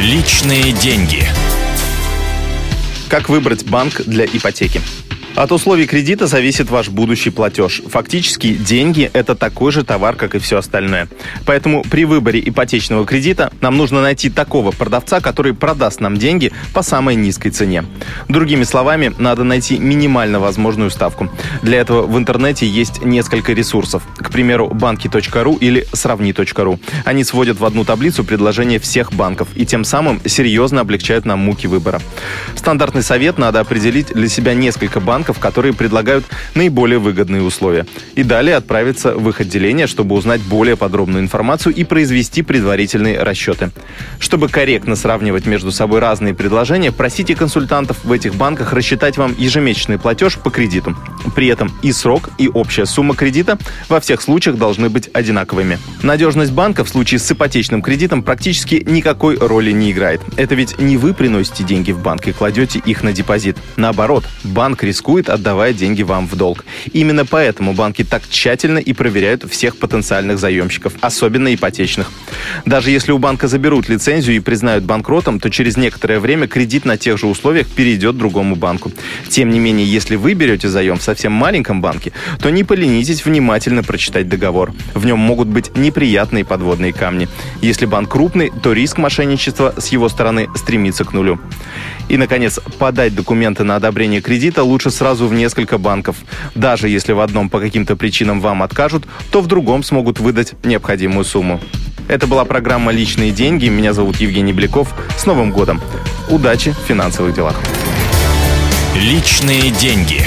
Личные деньги. Как выбрать банк для ипотеки? От условий кредита зависит ваш будущий платеж. Фактически деньги – это такой же товар, как и все остальное. Поэтому при выборе ипотечного кредита нам нужно найти такого продавца, который продаст нам деньги по самой низкой цене. Другими словами, надо найти минимально возможную ставку. Для этого в интернете есть несколько ресурсов. К примеру, банки.ру или сравни.ру. Они сводят в одну таблицу предложения всех банков и тем самым серьезно облегчают нам муки выбора. Стандартный совет – надо определить для себя несколько банков, банков, которые предлагают наиболее выгодные условия. И далее отправиться в их отделение, чтобы узнать более подробную информацию и произвести предварительные расчеты. Чтобы корректно сравнивать между собой разные предложения, просите консультантов в этих банках рассчитать вам ежемесячный платеж по кредиту. При этом и срок, и общая сумма кредита во всех случаях должны быть одинаковыми. Надежность банка в случае с ипотечным кредитом практически никакой роли не играет. Это ведь не вы приносите деньги в банк и кладете их на депозит. Наоборот, банк рискует отдавая деньги вам в долг. Именно поэтому банки так тщательно и проверяют всех потенциальных заемщиков, особенно ипотечных. Даже если у банка заберут лицензию и признают банкротом, то через некоторое время кредит на тех же условиях перейдет другому банку. Тем не менее, если вы берете заем в совсем маленьком банке, то не поленитесь внимательно прочитать договор. В нем могут быть неприятные подводные камни. Если банк крупный, то риск мошенничества с его стороны стремится к нулю. И, наконец, подать документы на одобрение кредита лучше сразу в несколько банков. Даже если в одном по каким-то причинам вам откажут, то в другом смогут выдать необходимую сумму. Это была программа «Личные деньги». Меня зовут Евгений Беляков. С Новым годом! Удачи в финансовых делах! Личные деньги.